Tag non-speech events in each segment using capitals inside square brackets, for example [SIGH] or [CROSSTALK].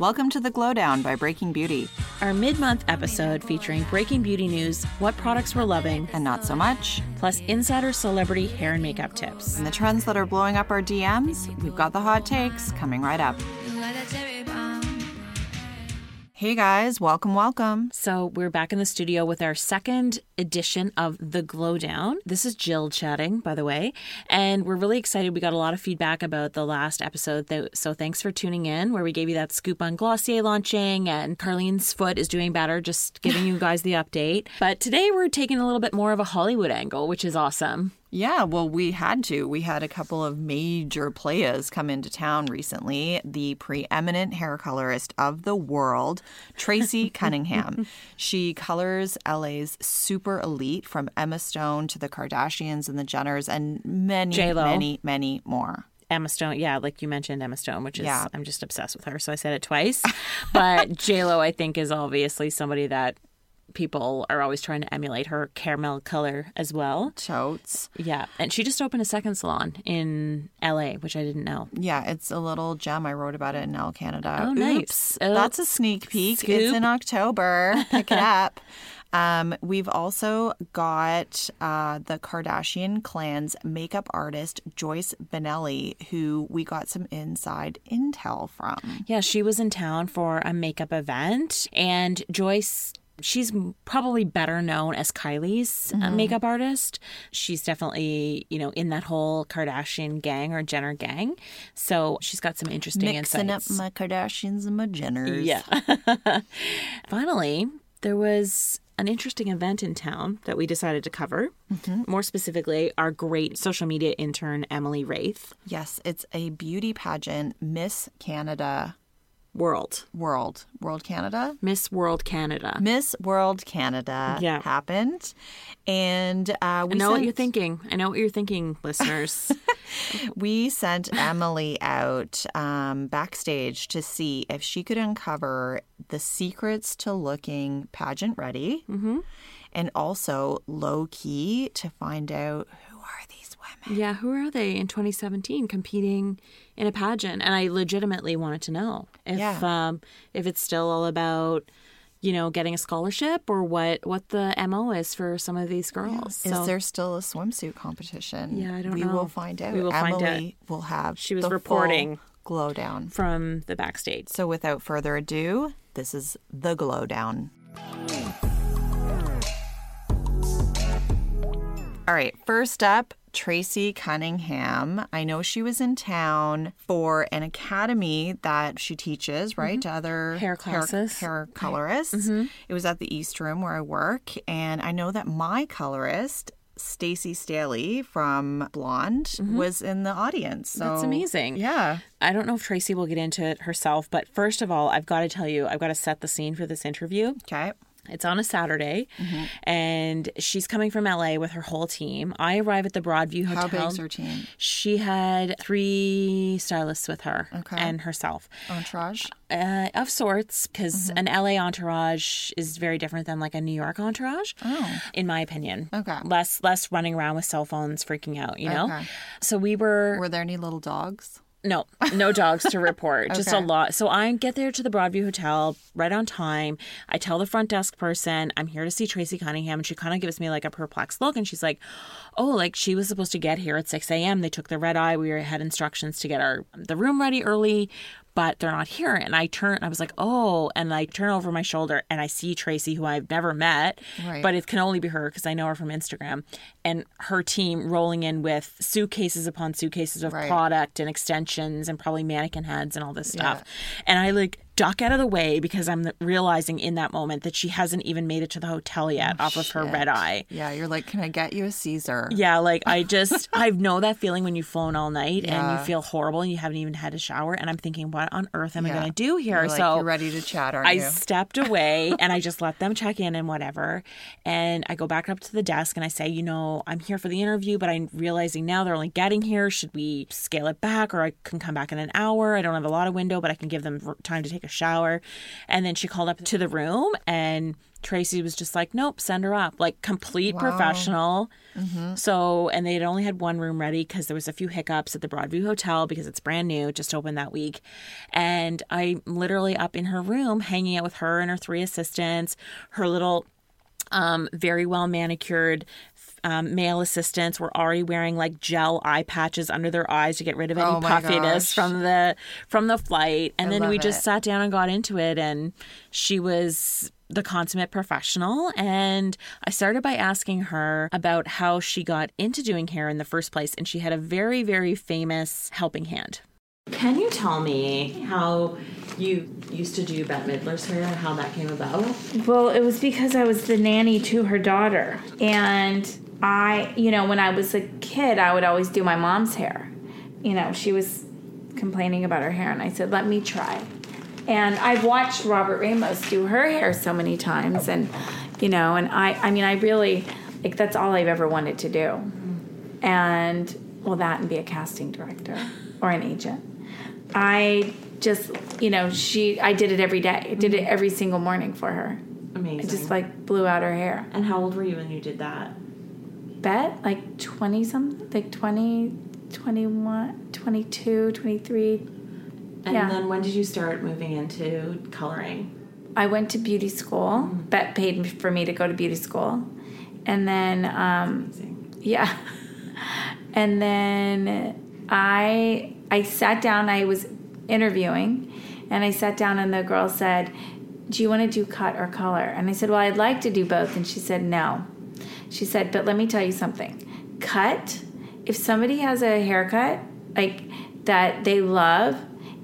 Welcome to the Glowdown by Breaking Beauty, our mid month episode featuring Breaking Beauty news, what products we're loving, and not so much, plus insider celebrity hair and makeup tips. And the trends that are blowing up our DMs, we've got the hot takes coming right up. Hey guys, welcome, welcome. So, we're back in the studio with our second edition of The Glowdown. This is Jill chatting, by the way, and we're really excited. We got a lot of feedback about the last episode, so thanks for tuning in, where we gave you that scoop on Glossier launching, and Carlene's foot is doing better, just giving you guys the update. [LAUGHS] But today we're taking a little bit more of a Hollywood angle, which is awesome. Yeah, well, we had to. We had a couple of major players come into town recently. The preeminent hair colorist of the world, Tracey [LAUGHS] Cunningham. She colors LA's super elite from Emma Stone to the Kardashians and the Jenners and many, J-Lo. many, many more. Emma Stone, yeah, like you mentioned Emma Stone, which is yeah. I'm just obsessed with her, so I said it twice. but J Lo, I think, is obviously somebody that people are always trying to emulate her caramel color as well. Totes. Yeah. And she just opened a second salon in LA, which I didn't know. Yeah, it's a little gem. I wrote about it in Elle Canada. Oh, nice. Oops. That's a sneak peek. Scoop. It's in October. [LAUGHS] Pick it up. Um, we've also got uh, the Kardashian clan's makeup artist, Joyce Bonelli, who we got some inside intel from. Yeah, she was in town for a makeup event, and Joyce she's probably better known as Kylie's uh, mm-hmm. makeup artist. She's definitely, you know, in that whole Kardashian gang or Jenner gang. So she's got some interesting Mixing insights. up my Kardashians and my Jenners. Yeah. [LAUGHS] Finally, there was an interesting event in town that we decided to cover. Mm-hmm. More specifically, our great social media intern, Emily Wraith. Yes, it's a beauty pageant, Miss Canada World. World. World Canada? Miss World Canada. Miss World Canada yeah. happened. And uh, we I know sent... what you're thinking. I know what you're thinking, listeners. [LAUGHS] we sent Emily out um, backstage to see if she could uncover the secrets to looking pageant ready mm-hmm. and also low key to find out who are these. Yeah, who are they in 2017 competing in a pageant? And I legitimately wanted to know if yeah. um, if it's still all about you know getting a scholarship or what what the mo is for some of these girls. Yeah. Is there still a swimsuit competition? Yeah, I don't we know. We will find out. We will Emily find out. will have. She was reporting glow down from the backstage. So without further ado, this is the glow down. All right, first up, Tracey Cunningham. I know she was in town for an academy that she teaches, right, mm-hmm. to other hair classes, hair, hair colorists. Mm-hmm. It was at the East Room where I work, and I know that my colorist Stacey Staley from Blonde mm-hmm. was in the audience. So, That's amazing. Yeah. I don't know if Tracey will get into it herself, but first of all, I've got to tell you, I've got to set the scene for this interview. Okay. It's on a Saturday, mm-hmm. and she's coming from LA with her whole team. I arrive at the Broadview Hotel. How big's her team? She had three stylists with her okay. and herself. Entourage? Uh, of sorts, because mm-hmm. an LA entourage is very different than like a New York entourage, oh. in my opinion. Okay. Less less running around with cell phones freaking out, you know? Okay. So we were. Were there any little dogs? No, no dogs to report. [LAUGHS] Just a lot. So I get there to the Broadview Hotel right on time. I tell the front desk person I'm here to see Tracey Cunningham, and she kind of gives me like a perplexed look, and she's like, "Oh, like she was supposed to get here at 6 a.m. They took the red eye. We had instructions to get our the room ready early." But they're not here. And I turn, I was like, oh, and I turn over my shoulder and I see Tracey, who I've never met, Right. but it can only be her because I know her from Instagram, and her team rolling in with suitcases upon suitcases of Right. product and extensions and probably mannequin heads and all this stuff. And I like duck out of the way because I'm realizing in that moment that she hasn't even made it to the hotel yet off of her red eye. Yeah, you're like, can I get you a Caesar? Yeah, like I just [LAUGHS] I know that feeling when you've flown all night and you feel horrible and you haven't even had a shower and I'm thinking, what on earth am I going to do here? You're like, so you're ready to chat, aren't I you? stepped away [LAUGHS] and I just let them check in and whatever. And I go back up to the desk and I say, you know, I'm here for the interview, but I'm realizing now they're only getting here. Should we scale it back or I can come back in an hour? I don't have a lot of window, but I can give them time to take a shower. And then she called up to the room and Tracey was just like, nope, send her up. Like complete professional. So, and they had only had one room ready because there was a few hiccups at the Broadview Hotel because it's brand new, just opened that week. And I'm literally up in her room hanging out with her and her three assistants, her little um, very well manicured um, male assistants were already wearing like gel eye patches under their eyes to get rid of any Oh puffiness gosh. from the from the flight. And I then we love just sat down and got into it. And she was the consummate professional. And I started by asking her about how she got into doing hair in the first place. And she had a very, very famous helping hand. Can you tell me how you used to do Bette Midler's hair and how that came about? Well, it was because I was the nanny to her daughter. And I, you know, when I was a kid, I would always do my mom's hair. You know, she was complaining about her hair, and I said, let me try. And I've watched Robert Ramos do her hair so many times. And, you know, and I, I mean, I really, like, that's all I've ever wanted to do. And, well, that and be a casting director or an agent. I just, you know, she, I did it every day. I did it mm-hmm. every single morning for her. Amazing. I just like blew out her hair. and how old were you when you did that? Bette like 20 something, like 20, 21, 22, 23. And Yeah. then when did you start moving into coloring? I went to beauty school. Bette paid for me to go to beauty school. And then, um, yeah. [LAUGHS] And then I I sat down, I was interviewing, and I sat down and the girl said, Do you want to do cut or color? And I said, Well, I'd like to do both. And she said, No. She said, But let me tell you something. Cut, if somebody has a haircut like that they love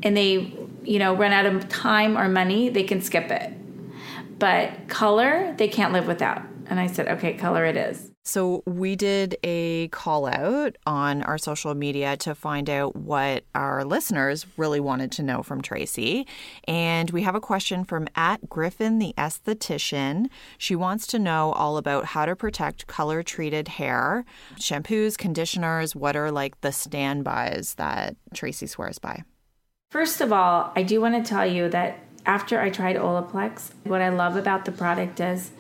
and they, you know, run out of time or money, they can skip it. But color, they can't live without. And I said, Okay, color it is. So we did a call out on our social media to find out what our listeners really wanted to know from Tracey. And we have a question from at Griffin the esthetician. She wants to know all about how to protect color treated hair, shampoos, conditioners, what are like the standbys that Tracey swears by. First of all, I do want to tell you that after I tried Olaplex, what I love about the product is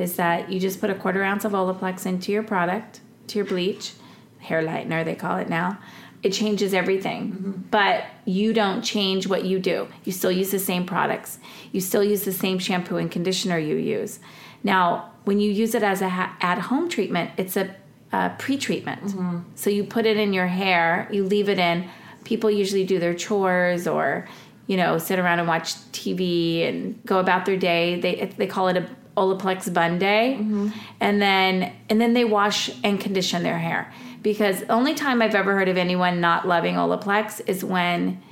is that you just put a quarter ounce of Olaplex into your product, to your bleach, hair lightener they call it now. It changes everything. Mm-hmm. But you don't change what you do. You still use the same products. You still use the same shampoo and conditioner you use. Now, when you use it as a ha- at-home treatment, it's a, a pre-treatment. Mm-hmm. So you put it in your hair, you leave it in. People usually do their chores or you know, sit around and watch TV and go about their day. They they call it a Olaplex bun day, mm-hmm. and then and then they wash and condition their hair. Because the only time I've ever heard of anyone not loving Olaplex is when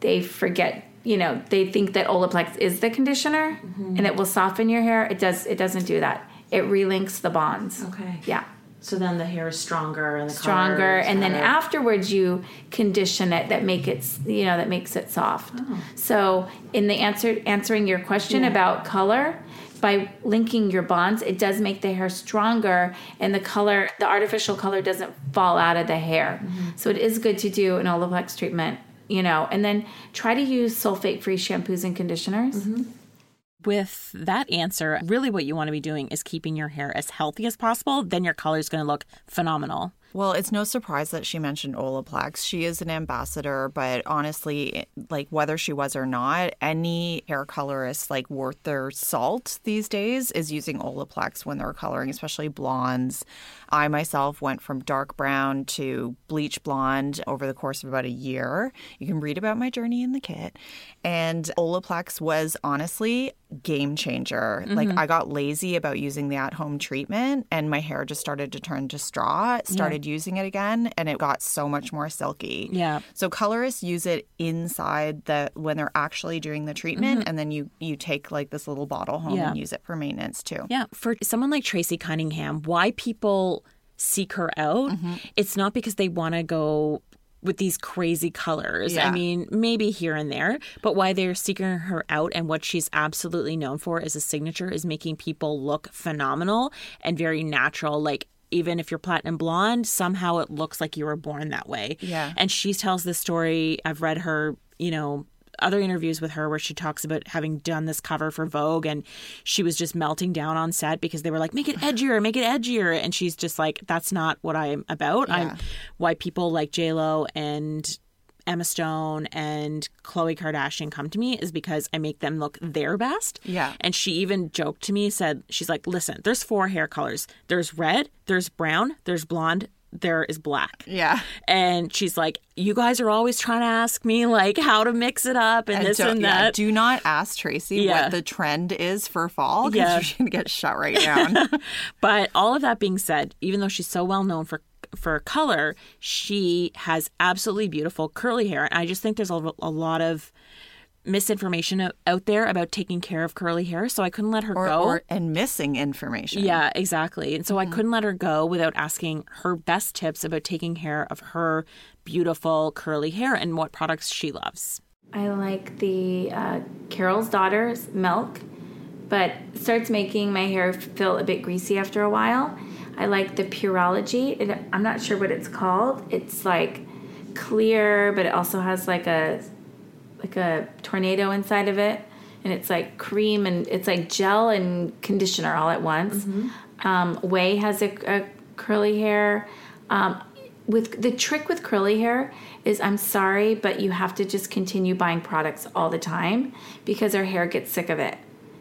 they forget. You know, they think that Olaplex is the conditioner mm-hmm. and it will soften your hair. It does. It doesn't do that. It relinks the bonds. Okay. Yeah So then the hair is stronger and the stronger color is and then afterwards you condition it that make it you know that makes it soft oh. so in the answer answering your question about color by linking your bonds it does make the hair stronger and the color the artificial color doesn't fall out of the hair mm-hmm. so it is good to do an olaplex treatment you know and then try to use sulfate free shampoos and conditioners mm-hmm. with that answer, really what you want to be doing is keeping your hair as healthy as possible. Then your color is going to look phenomenal. Well, it's no surprise that she mentioned Olaplex. She is an ambassador, but honestly, like whether she was or not, any hair colorist like worth their salt these days is using Olaplex when they're coloring, especially blondes. I myself went from dark brown to bleach blonde over the course of about a year. You can read about my journey in the kit. And Olaplex was honestly game changer. Mm-hmm. Like I got lazy about using the at-home treatment and my hair just started to turn to straw. Started yeah. Using it again and it got so much more silky. Yeah. So colorists use it inside the when they're actually doing the treatment mm-hmm. and then you you take like this little bottle home yeah. and use it for maintenance too. Yeah. For someone like Tracey Cunningham, why people seek her out, mm-hmm. it's not because they want to go with these crazy colors. Yeah. I mean, maybe here and there, but why they're seeking her out and what she's absolutely known for as a signature is making people look phenomenal and very natural. Like even if you're platinum blonde, somehow it looks like you were born that way. Yeah. And she tells this story. I've read her, you know, other interviews with her where she talks about having done this cover for Vogue and she was just melting down on set because they were like, make it edgier, make it edgier. And she's just like, that's not what I'm about. Yeah. I'm why people like JLo and Emma Stone and Khloe Kardashian come to me is because I make them look their best. Yeah. And she even joked to me, said, she's like, listen, there's four hair colors. There's red, there's brown, there's blonde, there is black. Yeah. And she's like, You guys are always trying to ask me like how to mix it up and, and this and that. Yeah, do not ask Tracey yeah. what the trend is for fall because yeah. she's gonna get shut right down. [LAUGHS] but all of that being said, even though she's so well known for for color, she has absolutely beautiful curly hair. And I just think there's a, a lot of misinformation out there about taking care of curly hair, so I couldn't let her or, go. Or, and missing information. Yeah, exactly. And so mm-hmm. I couldn't let her go without asking her best tips about taking care of her beautiful curly hair and what products she loves. I like the uh, Carol's Daughter's milk, but starts making my hair feel a bit greasy after a while. I like the Pureology. It, I'm not sure what it's called. It's like clear, but it also has like a like a tornado inside of it, and it's like cream and it's like gel and conditioner all at once. Mm-hmm. Um, Ouai has a, a curly hair. Um, with the trick with curly hair is I'm sorry, but you have to just continue buying products all the time because our hair gets sick of it.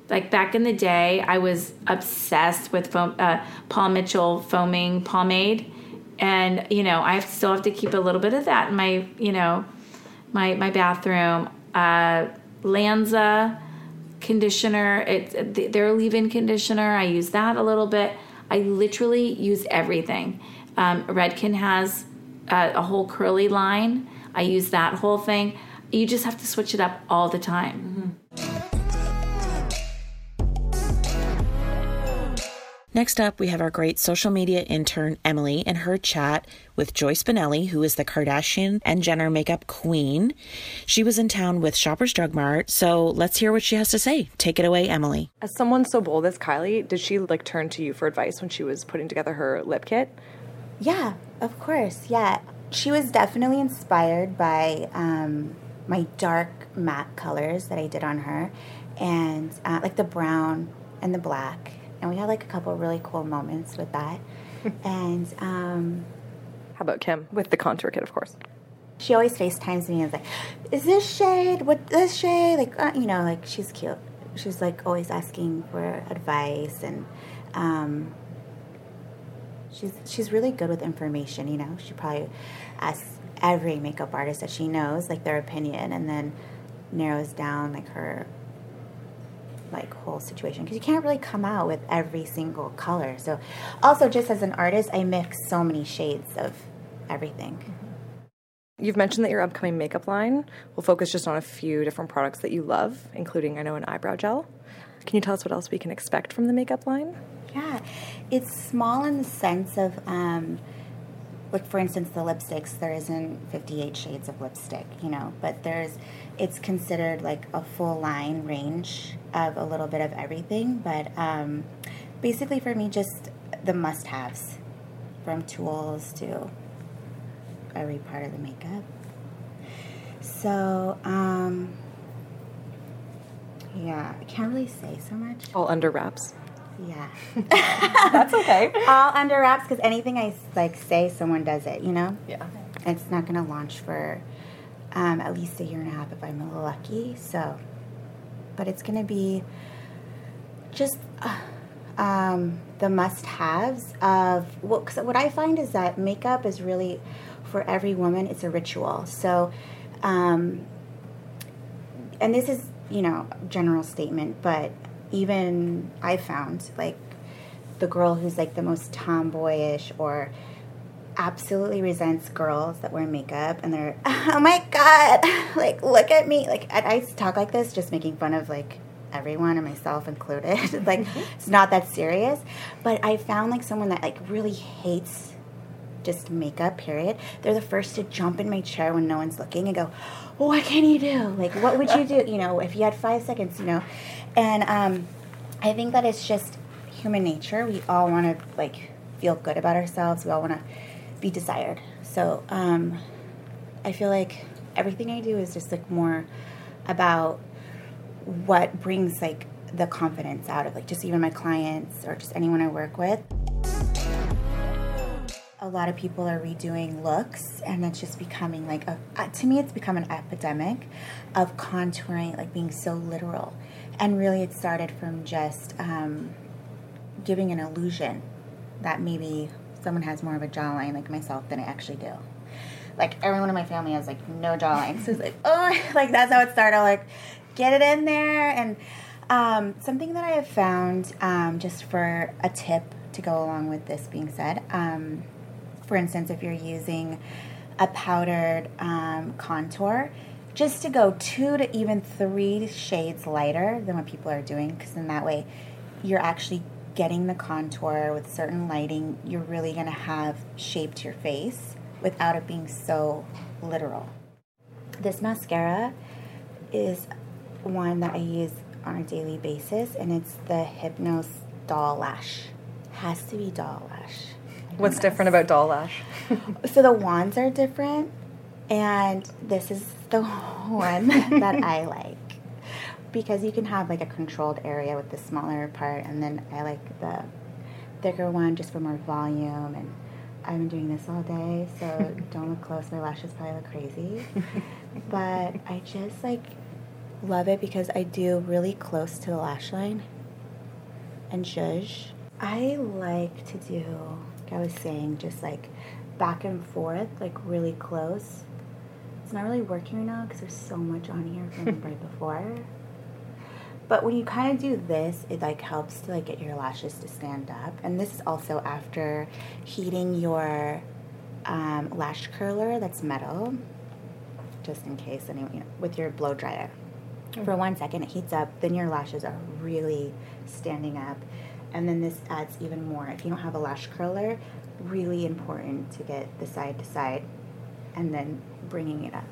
Like back in the day, I was obsessed with foam, uh, Paul Mitchell foaming pomade, and you know I still have to keep a little bit of that in my you know my my bathroom. Uh, Lanza conditioner. It's their leave-in conditioner. I use that a little bit. I literally use everything. Um, Redken has uh, a whole curly line. I use that whole thing. You just have to switch it up all the time. Mm-hmm. Next up, we have our great social media intern, Emily, and her chat with Joyce Bonelli, who is the Kardashian and Jenner makeup queen. She was in town with Shoppers Drug Mart, so let's hear what she has to say. Take it away, Emily. As someone so bold as Kylie, did she like turn to you for advice when she was putting together her lip kit? Yeah, of course. Yeah. She was definitely inspired by um, my dark matte colors that I did on her, and uh, like the brown and the black and we had like a couple really cool moments with that. [LAUGHS] and um, how about Kim with the contour kit, of course? She always FaceTimes me and is like, "Is this shade? What this shade?" Like uh, you know, like she's cute. She's like always asking for advice and. Um, she's she's really good with information. You know, she probably asks every makeup artist that she knows like their opinion, and then narrows down like her like whole situation because you can't really come out with every single color. So, also just as an artist, I mix so many shades of everything. You've mentioned that your upcoming makeup line will focus just on a few different products that you love, including I know an eyebrow gel. Can you tell us what else we can expect from the makeup line? Yeah, it's small in the sense of um, like for instance the lipsticks there isn't 58 shades of lipstick you know but there's it's considered like a full line range of a little bit of everything but um, basically for me just the must-haves from tools to every part of the makeup so um, yeah i can't really say so much all under wraps Yeah. [LAUGHS] That's okay. All under wraps because anything I like say, someone does it. You know. Yeah. It's not going to launch for um, at least a year and a half if I'm lucky. So, but it's going to be just uh, um, the must-haves of what. What I find is that makeup is really for every woman. It's a ritual. So, um, and this is you know general statement, but even I found like the girl who's like the most tomboyish or absolutely resents girls that wear makeup and they're [LAUGHS] oh my god [LAUGHS] like look at me. Like I, I talk like this just making fun of like everyone and myself included. [LAUGHS] Like it's not that serious. But i found like someone that like really hates just makeup period. They're the first to jump in my chair when no one's looking and go what can you do? Like what would you do? You know if you had five seconds you know. And um, i think that it's just human nature. We all want to like feel good about ourselves. We all want to be desired. So um, I feel like everything I do is just like more about what brings like the confidence out of like just even my clients or just anyone I work with. A lot of people are redoing looks, and it's just becoming like a. Uh, to me, it's become an epidemic of contouring, like being so literal. And really, it started from just um, giving an illusion that maybe someone has more of a jawline like myself than I actually do. Like everyone in my family has like no jawline. [LAUGHS] So it's like, oh, [LAUGHS] like that's how it started. Like, get it in there. And um, something that I have found, um, just for a tip to go along with this being said, um, for instance, if you're using a powdered um, contour, just to go two to even three shades lighter than what people are doing, because in that way, you're actually getting the contour with certain lighting, you're really going to have shape to your face without it being so literal. This mascara is one that I use on a daily basis, and it's the Hypnose Doll Lash. Has to be Doll Lash. What's different about Doll Lash? [LAUGHS] so the wands are different, and this is the [LAUGHS] one that I like because you can have like a controlled area with the smaller part, and then I like the thicker one just for more volume. And I've been doing this all day, so [LAUGHS] don't look close. My lashes probably look crazy, [LAUGHS] but I just like love it because I do really close to the lash line and zhuzh. I like to do, like I was saying, just like back and forth, like really close. It's not really working right now because there's so much on here from [LAUGHS] right before. But when you kind of do this, it like helps to like get your lashes to stand up. And this is also after heating your um, lash curler that's metal, just in case anyway, you know, with your blow dryer. Mm-hmm. For one second, it heats up, then your lashes are really standing up. And then this adds even more. If you don't have a lash curler, really important to get the side to side and then bringing it up.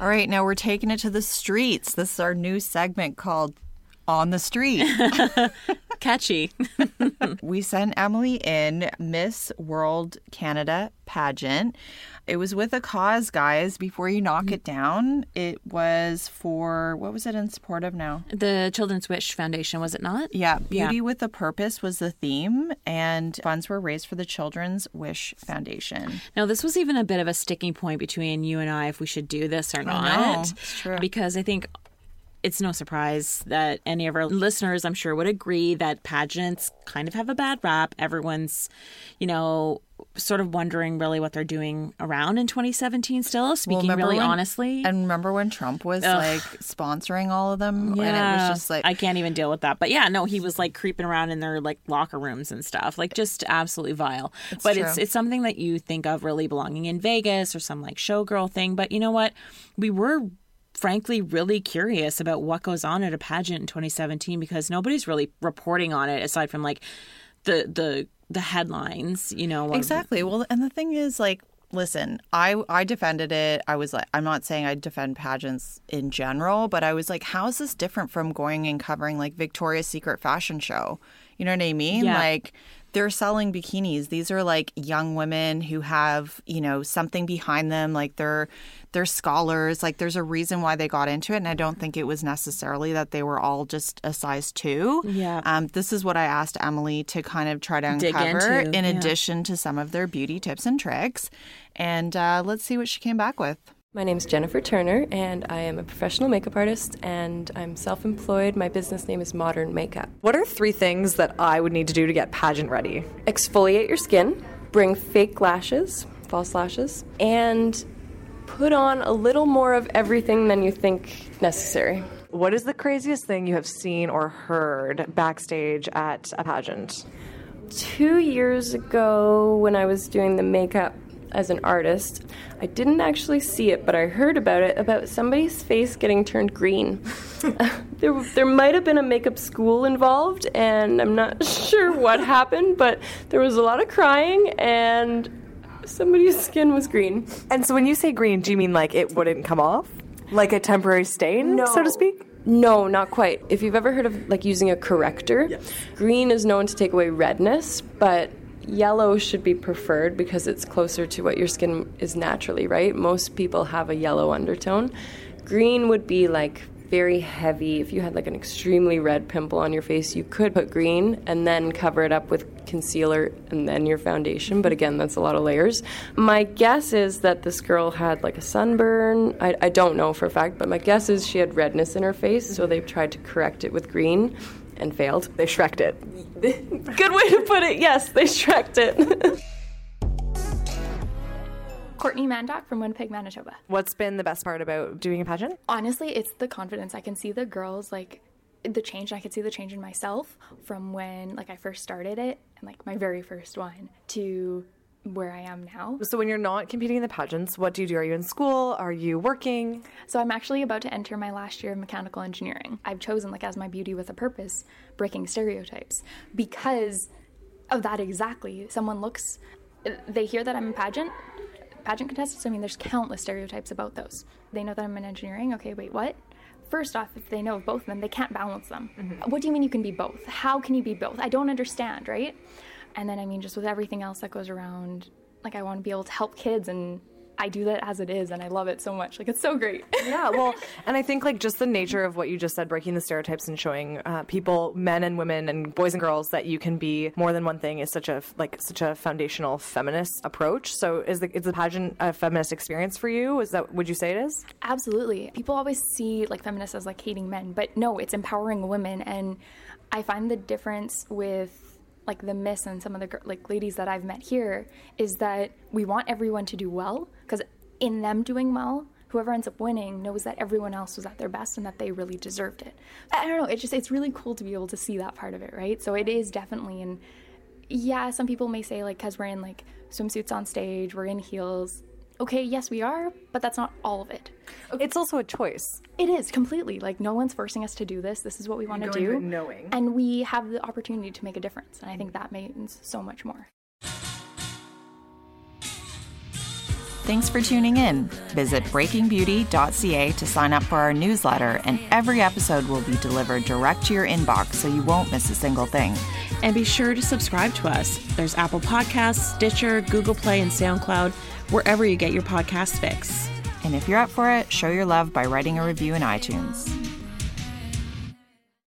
All right, now we're taking it to the streets. This is our new segment called On the Street. [LAUGHS] Catchy. [LAUGHS] we sent Emily in Miss World Canada pageant. It was with a cause, guys. Before you knock mm-hmm. it down, it was for what was it in support of now? The Children's Wish Foundation, was it not? Yeah, Beauty yeah. with a Purpose was the theme, and funds were raised for the Children's Wish Foundation. Now, this was even a bit of a sticking point between you and I if we should do this or not. Know. It's true. Because I think it's no surprise that any of our listeners, I'm sure, would agree that pageants kind of have a bad rap. Everyone's, you know, sort of wondering really what they're doing around in 2017 still, speaking well, really when, honestly. And remember when Trump was Ugh. like sponsoring all of them? Yeah. And it was just like. I can't even deal with that. But yeah, no, he was like creeping around in their like locker rooms and stuff. Like just absolutely vile. It's but true. it's it's something that you think of really belonging in Vegas or some like showgirl thing. But you know what? We were frankly really curious about what goes on at a pageant in 2017 because nobody's really reporting on it aside from like the the the headlines, you know. Exactly. Well, and the thing is like listen, I I defended it. I was like I'm not saying I defend pageants in general, but I was like how is this different from going and covering like Victoria's Secret fashion show? You know what I mean? Yeah. Like they're selling bikinis. These are like young women who have, you know, something behind them, like they're they're scholars. Like there's a reason why they got into it. And I don't think it was necessarily that they were all just a size two. Yeah. Um, this is what I asked Emily to kind of try to uncover into, in yeah. addition to some of their beauty tips and tricks. And uh, let's see what she came back with. My name is Jennifer Turner, and I am a professional makeup artist, and I'm self employed. My business name is Modern Makeup. What are three things that I would need to do to get pageant ready? Exfoliate your skin, bring fake lashes, false lashes, and put on a little more of everything than you think necessary. What is the craziest thing you have seen or heard backstage at a pageant? Two years ago, when I was doing the makeup as an artist, I didn't actually see it, but I heard about it about somebody's face getting turned green. [LAUGHS] there, there might have been a makeup school involved, and I'm not [LAUGHS] sure what happened, but there was a lot of crying, and somebody's skin was green. And so when you say green, do you mean like it wouldn't come off? Like a temporary stain, so to speak? No, not quite. If you've ever heard of like using a corrector, green is known to take away redness, but yellow should be preferred because it's closer to what your skin is naturally, right? Most people have a yellow undertone. Green would be like very heavy. If you had like an extremely red pimple on your face, you could put green and then cover it up with concealer and then your foundation. But again, that's a lot of layers. My guess is that this girl had like a sunburn. I, I don't know for a fact, but my guess is she had redness in her face, so they tried to correct it with green and failed. They shreked it. Good way to put it. Yes, they shreked it. Courtney Mandock from Winnipeg, Manitoba. What's been the best part about doing a pageant? Honestly, it's the confidence. I can see the girls like the change. I could see the change in myself from when like I first started it and like my very first one to where I am now. So when you're not competing in the pageants, what do you do? Are you in school? Are you working? So I'm actually about to enter my last year of mechanical engineering. I've chosen like as my beauty with a purpose, breaking stereotypes because of that exactly. Someone looks they hear that I'm a pageant pageant contestants, I mean, there's countless stereotypes about those. They know that I'm in engineering. Okay, wait, what? First off, if they know of both of them, they can't balance them. Mm-hmm. What do you mean you can be both? How can you be both? I don't understand, right? And then, I mean, just with everything else that goes around, like, I want to be able to help kids, and I do that as it is, and I love it so much. Like, it's so great. [LAUGHS] Yeah, well, and I think like just the nature of what you just said, breaking the stereotypes and showing uh, people, men and women and boys and girls, that you can be more than one thing is such a like such a foundational feminist approach. So is the is the pageant a feminist experience for you? Is that would you say it is? Absolutely. People always see like feminists as like hating men, but no, it's empowering women. And I find the difference with like the miss and some of the like ladies that I've met here is that we want everyone to do well because in them doing well, whoever ends up winning knows that everyone else was at their best and that they really deserved it. I don't know. It's just it's really cool to be able to see that part of it, right? So it is definitely and yeah, some people may say like because we're in like swimsuits on stage, we're in heels. Okay, yes, we are, but that's not all of it. It's also a choice. It is completely like no one's forcing us to do this. This is what we want to do, it knowing. and we have the opportunity to make a difference. And I think that means so much more. Thanks for tuning in. Visit breakingbeauty.ca to sign up for our newsletter, and every episode will be delivered direct to your inbox so you won't miss a single thing. And be sure to subscribe to us. There's Apple Podcasts, Stitcher, Google Play, and SoundCloud, wherever you get your podcast fix. And if you're up for it, show your love by writing a review in iTunes.